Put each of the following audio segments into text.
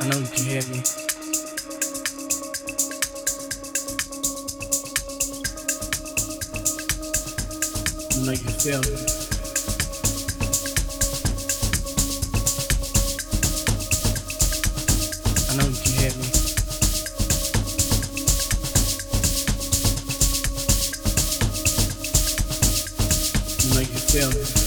I know you can hear me. I know you feel me. I know you hear me. I know you feel me.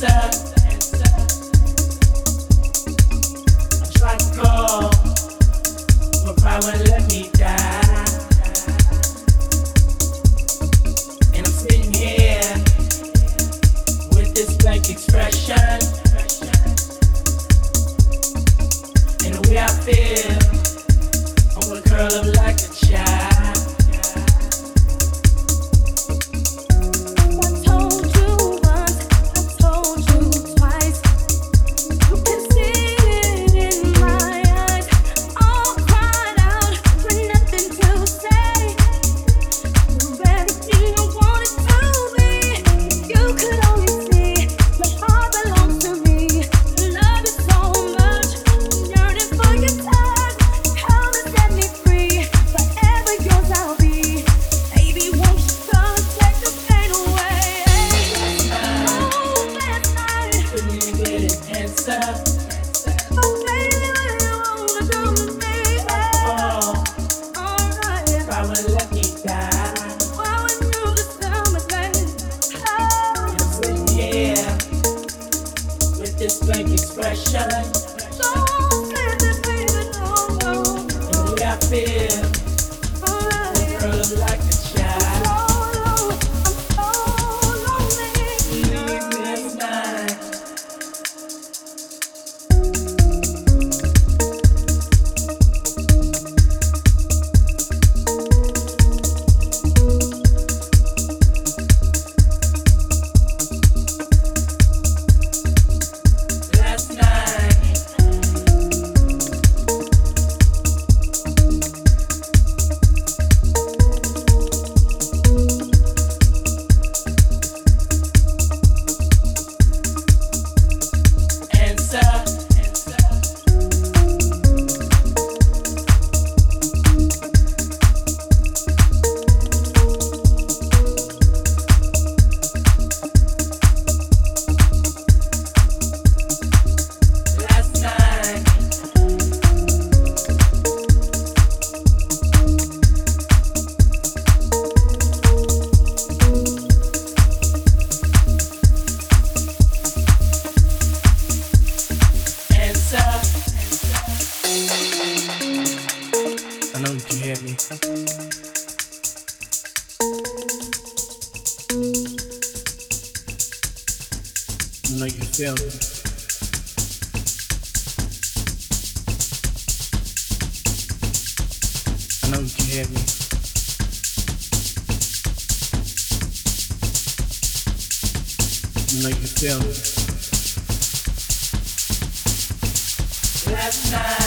sad. I will like yourself. I know you can have me. You like. Last night.